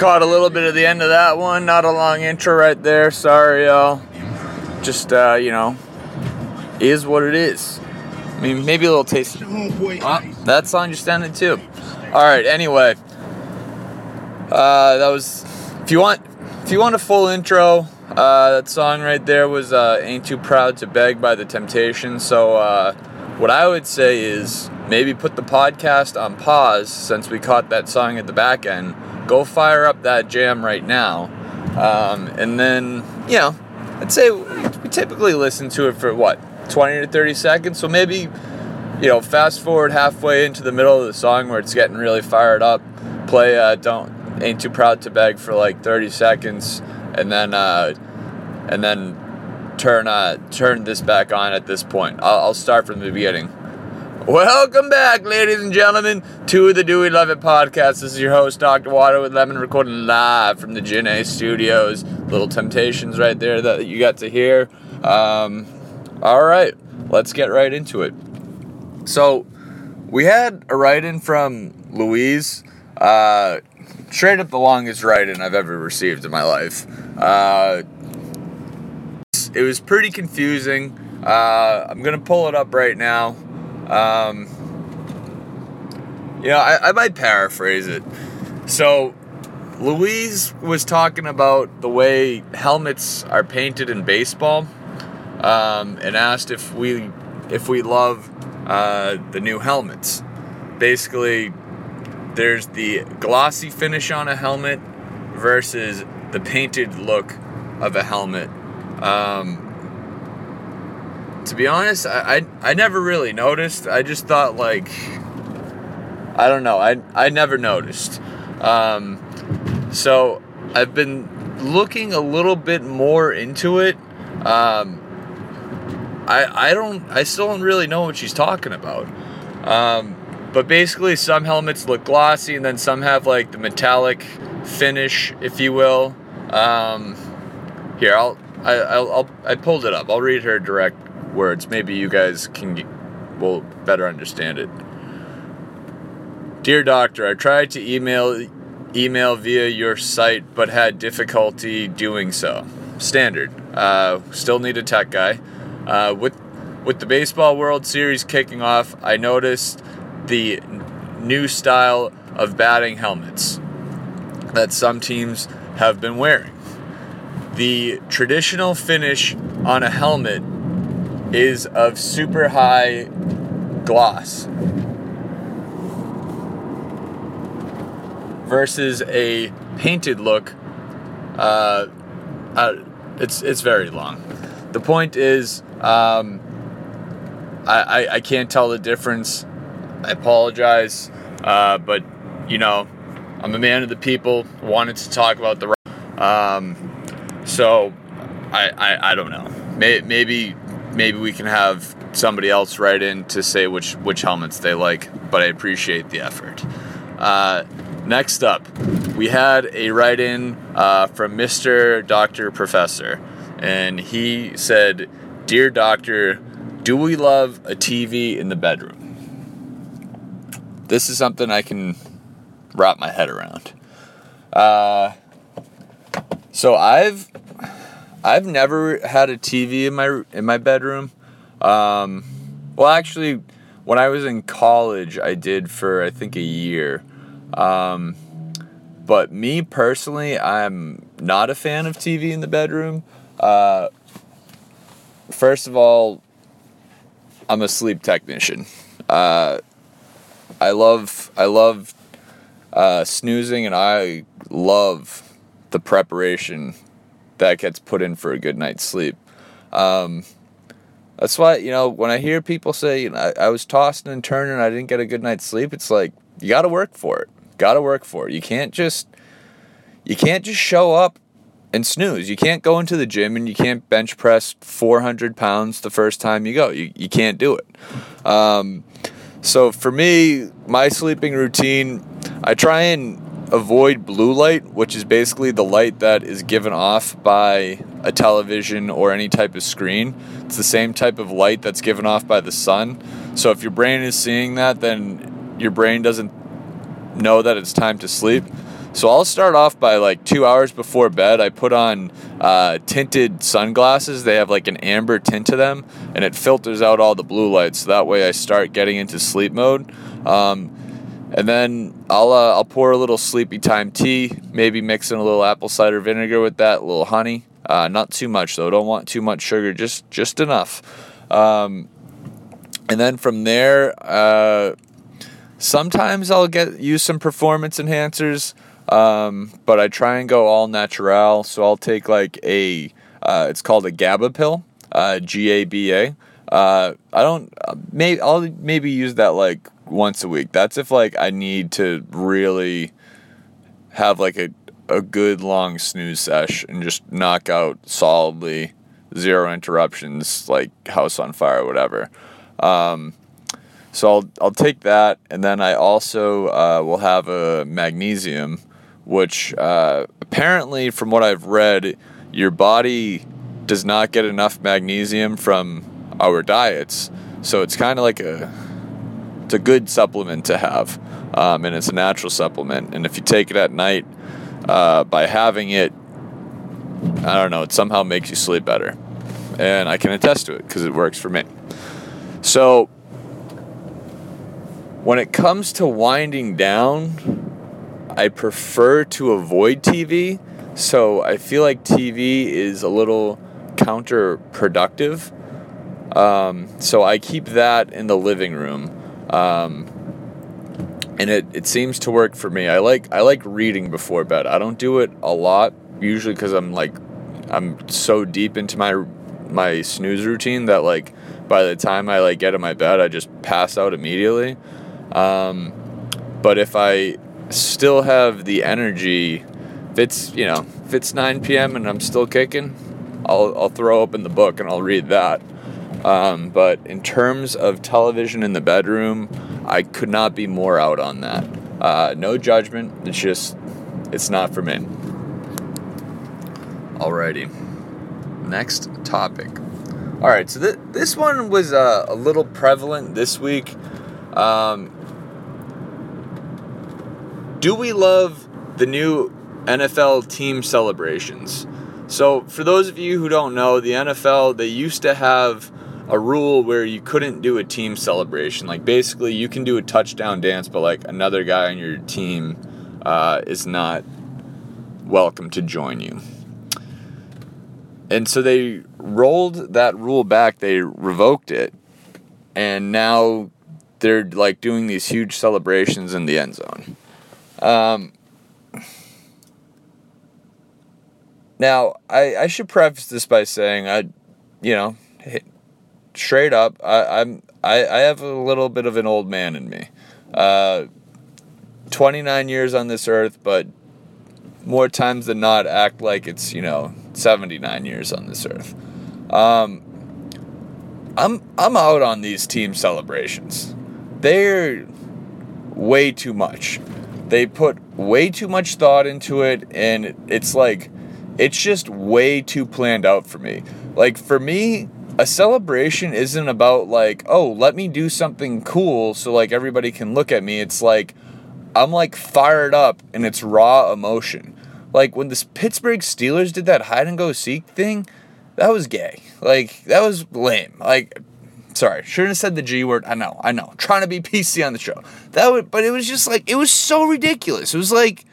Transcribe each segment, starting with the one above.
caught a little bit of the end of that one. Not a long intro right there. Sorry, y'all. Just, uh, you know, is what it is. I mean, maybe a little taste. Oh, that song just ended too. All right. Anyway, uh, that was. If you want, if you want a full intro, uh, that song right there was uh, "Ain't Too Proud to Beg" by The Temptations. So, uh, what I would say is maybe put the podcast on pause since we caught that song at the back end. Go fire up that jam right now, um, and then you know, I'd say we typically listen to it for what 20 to 30 seconds. So maybe you know, fast forward halfway into the middle of the song where it's getting really fired up. Play uh, "Don't Ain't Too Proud to Beg" for like 30 seconds, and then uh, and then turn uh, turn this back on at this point. I'll, I'll start from the beginning. Welcome back, ladies and gentlemen, to the Do We Love It podcast. This is your host, Dr. Water with Lemon, recording live from the Gin A Studios. Little Temptations right there that you got to hear. Um, all right, let's get right into it. So, we had a write in from Louise. Uh, straight up the longest write in I've ever received in my life. Uh, it was pretty confusing. Uh, I'm going to pull it up right now. Um, you know, I, I might paraphrase it. So, Louise was talking about the way helmets are painted in baseball, um, and asked if we if we love uh, the new helmets. Basically, there's the glossy finish on a helmet versus the painted look of a helmet. Um, to be honest, I, I, I never really noticed. I just thought like I don't know. I I never noticed. Um, so I've been looking a little bit more into it. Um, I I don't I still don't really know what she's talking about. Um, but basically, some helmets look glossy, and then some have like the metallic finish, if you will. Um, here, I'll I, I'll, I'll I pulled it up. I'll read her direct words. Maybe you guys can will better understand it. Dear doctor, I tried to email email via your site but had difficulty doing so. Standard. Uh, still need a tech guy. Uh, with with the baseball World Series kicking off, I noticed the new style of batting helmets that some teams have been wearing. The traditional finish on a helmet is of super high gloss versus a painted look. Uh, uh, it's it's very long. The point is, um, I, I, I can't tell the difference. I apologize, uh, but you know, I'm a man of the people. Wanted to talk about the. Um, so, I, I I don't know. Maybe maybe we can have somebody else write in to say which which helmets they like. But I appreciate the effort. Uh, next up, we had a write in uh, from Mr. Doctor Professor, and he said, "Dear Doctor, do we love a TV in the bedroom?" This is something I can wrap my head around. Uh, so I've I've never had a TV in my in my bedroom. Um, well, actually, when I was in college, I did for I think a year. Um, but me personally, I'm not a fan of TV in the bedroom. Uh, first of all, I'm a sleep technician. Uh, I love I love uh, snoozing, and I love the preparation that gets put in for a good night's sleep. Um, that's why you know when I hear people say you know, I, I was tossing and turning, and I didn't get a good night's sleep. It's like you got to work for it. Got to work for it. You can't just you can't just show up and snooze. You can't go into the gym and you can't bench press 400 pounds the first time you go. You, you can't do it. Um, so for me, my sleeping routine, I try and avoid blue light, which is basically the light that is given off by a television or any type of screen. It's the same type of light that's given off by the sun. So if your brain is seeing that, then your brain doesn't know that it's time to sleep. So I'll start off by like two hours before bed. I put on uh, tinted sunglasses. They have like an amber tint to them, and it filters out all the blue light. So that way I start getting into sleep mode. Um, and then I'll uh, I'll pour a little sleepy time tea, maybe mix in a little apple cider vinegar with that, a little honey. Uh, not too much though. Don't want too much sugar, just just enough. Um, and then from there, uh, sometimes I'll get use some performance enhancers, um, but I try and go all natural. So I'll take like a uh, it's called a GABA pill, uh, G A B A. Uh, I don't maybe I'll maybe use that like once a week. That's if like I need to really have like a a good long snooze sesh and just knock out solidly zero interruptions like house on fire whatever. Um, so I'll I'll take that, and then I also uh, will have a magnesium, which uh, apparently, from what I've read, your body does not get enough magnesium from our diets. So it's kind of like a it's a good supplement to have, um, and it's a natural supplement. And if you take it at night, uh, by having it, I don't know, it somehow makes you sleep better, and I can attest to it because it works for me. So when it comes to winding down, I prefer to avoid TV. So I feel like TV is a little counterproductive. Um, so I keep that in the living room. Um, and it, it seems to work for me. I like I like reading before bed. I don't do it a lot usually because I'm like I'm so deep into my my snooze routine that like by the time I like get in my bed, I just pass out immediately. Um, but if I still have the energy, if it's you know if it's 9 p.m. and I'm still kicking, I'll I'll throw open the book and I'll read that. Um, but in terms of television in the bedroom, I could not be more out on that. Uh, no judgment. It's just it's not for me. Alrighty. Next topic. All right, so th- this one was uh, a little prevalent this week. Um, do we love the new NFL team celebrations? So, for those of you who don't know, the NFL, they used to have a rule where you couldn't do a team celebration. Like, basically, you can do a touchdown dance, but like another guy on your team uh, is not welcome to join you. And so they rolled that rule back, they revoked it, and now they're like doing these huge celebrations in the end zone. Um, now, I, I should preface this by saying I, you know, straight up, I, I'm I, I have a little bit of an old man in me. Uh, 29 years on this earth, but more times than not act like it's, you know, 79 years on this earth. Um, I'm I'm out on these team celebrations. They're way too much. They put way too much thought into it, and it's like it's just way too planned out for me. Like for me, a celebration isn't about like, oh, let me do something cool so like everybody can look at me. It's like I'm like fired up and it's raw emotion. Like when the Pittsburgh Steelers did that hide and go seek thing, that was gay. Like that was lame. Like sorry, shouldn't have said the G word. I know, I know. Trying to be PC on the show. That would but it was just like it was so ridiculous. It was like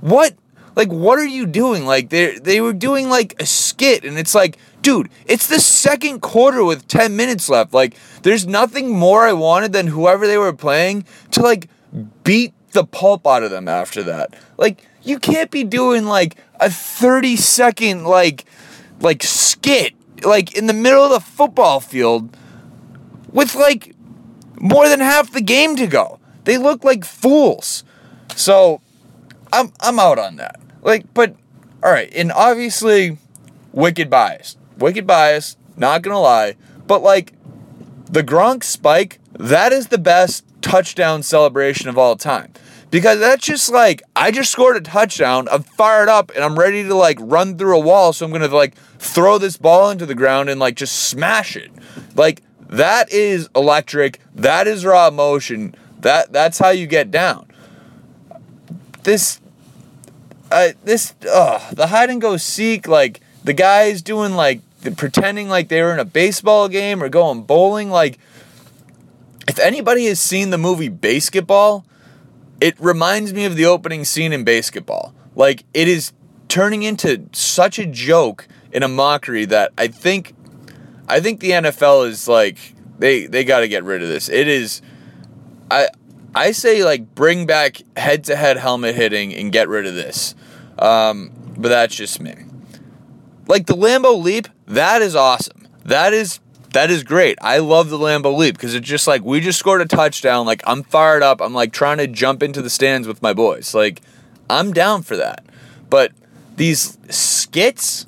what like what are you doing? Like they they were doing like a skit and it's like dude, it's the second quarter with 10 minutes left. Like there's nothing more I wanted than whoever they were playing to like beat the pulp out of them after that. Like you can't be doing like a 30 second like like skit like in the middle of the football field with like more than half the game to go. They look like fools. So I'm I'm out on that. Like but all right, and obviously wicked bias. Wicked bias, not to lie, but like the Gronk spike, that is the best touchdown celebration of all time because that's just like I just scored a touchdown. I'm fired up and I'm ready to like run through a wall. So I'm gonna like throw this ball into the ground and like just smash it. Like that is electric. That is raw emotion. That that's how you get down. This this the hide and go seek like the guys doing like the, pretending like they were in a baseball game or going bowling like if anybody has seen the movie BASEketball, it reminds me of the opening scene in BASEketball. Like it is turning into such a joke in a mockery that I think I think the NFL is like they they got to get rid of this. It is I I say like bring back head to head helmet hitting and get rid of this. Um, but that's just me. Like the Lambo leap, that is awesome. That is that is great. I love the Lambo leap because it's just like we just scored a touchdown. Like I'm fired up. I'm like trying to jump into the stands with my boys. Like I'm down for that. But these skits,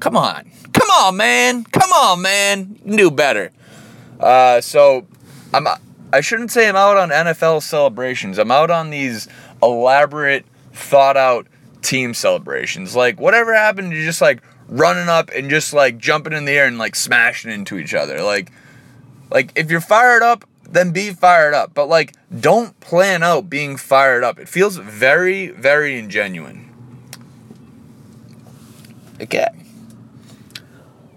come on, come on, man, come on, man, you can do better. Uh, so I'm I shouldn't say I'm out on NFL celebrations. I'm out on these elaborate, thought out team celebrations. Like whatever happened to just like running up and just like jumping in the air and like smashing into each other. Like like if you're fired up, then be fired up. But like don't plan out being fired up. It feels very, very ingenuine. Okay.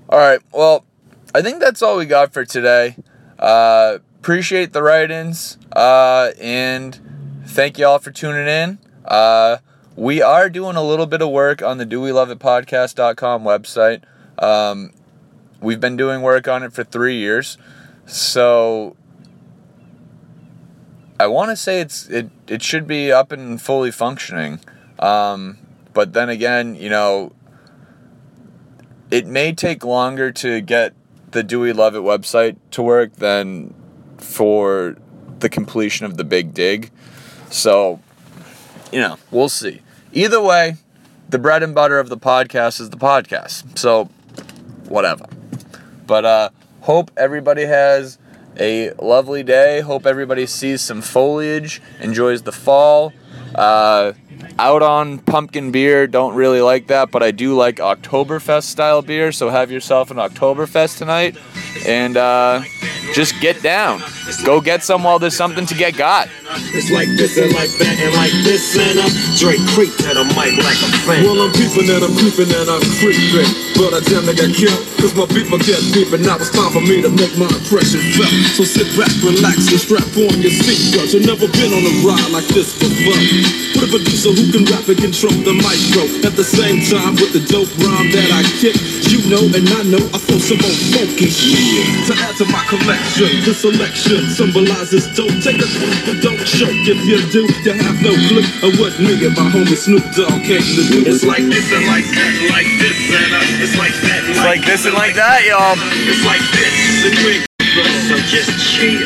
Alright, well, I think that's all we got for today. Uh appreciate the write-ins uh, and thank you all for tuning in uh, we are doing a little bit of work on the do we love it podcast.com website um, we've been doing work on it for three years so i want to say it's it, it should be up and fully functioning um, but then again you know it may take longer to get the do we love it website to work than for the completion of the big dig. So, you know, we'll see. Either way, the bread and butter of the podcast is the podcast. So, whatever. But uh hope everybody has a lovely day. Hope everybody sees some foliage, enjoys the fall. Uh, out on pumpkin beer, don't really like that, but I do like Oktoberfest style beer. So have yourself an Oktoberfest tonight. And uh, just get down. Go get some while there's something to get got. It's like this and like that and like this and I'm Dre creep at a mic like a fan. Well, I'm peeping and I'm creeping and I'm creeping. But I damn near got killed cause my people kept beeping. Now it's time for me to make my impression felt. So sit back, relax, and strap on your seatbelt. You've never been on a ride like this before. With a producer who can rap and control the maestro. At the same time, with the dope rhyme that I kick, you know and I know I feel some more focus. Yeah. To add to my collection, the selection symbolizes dope. Take a swing, but don't choke. If you do, you have no clue of what me and my homie Snoop Dogg came to do. It's like this and like that, like this and uh, it's like that. Like, like this and like that, y'all. It's like this and we so just chill.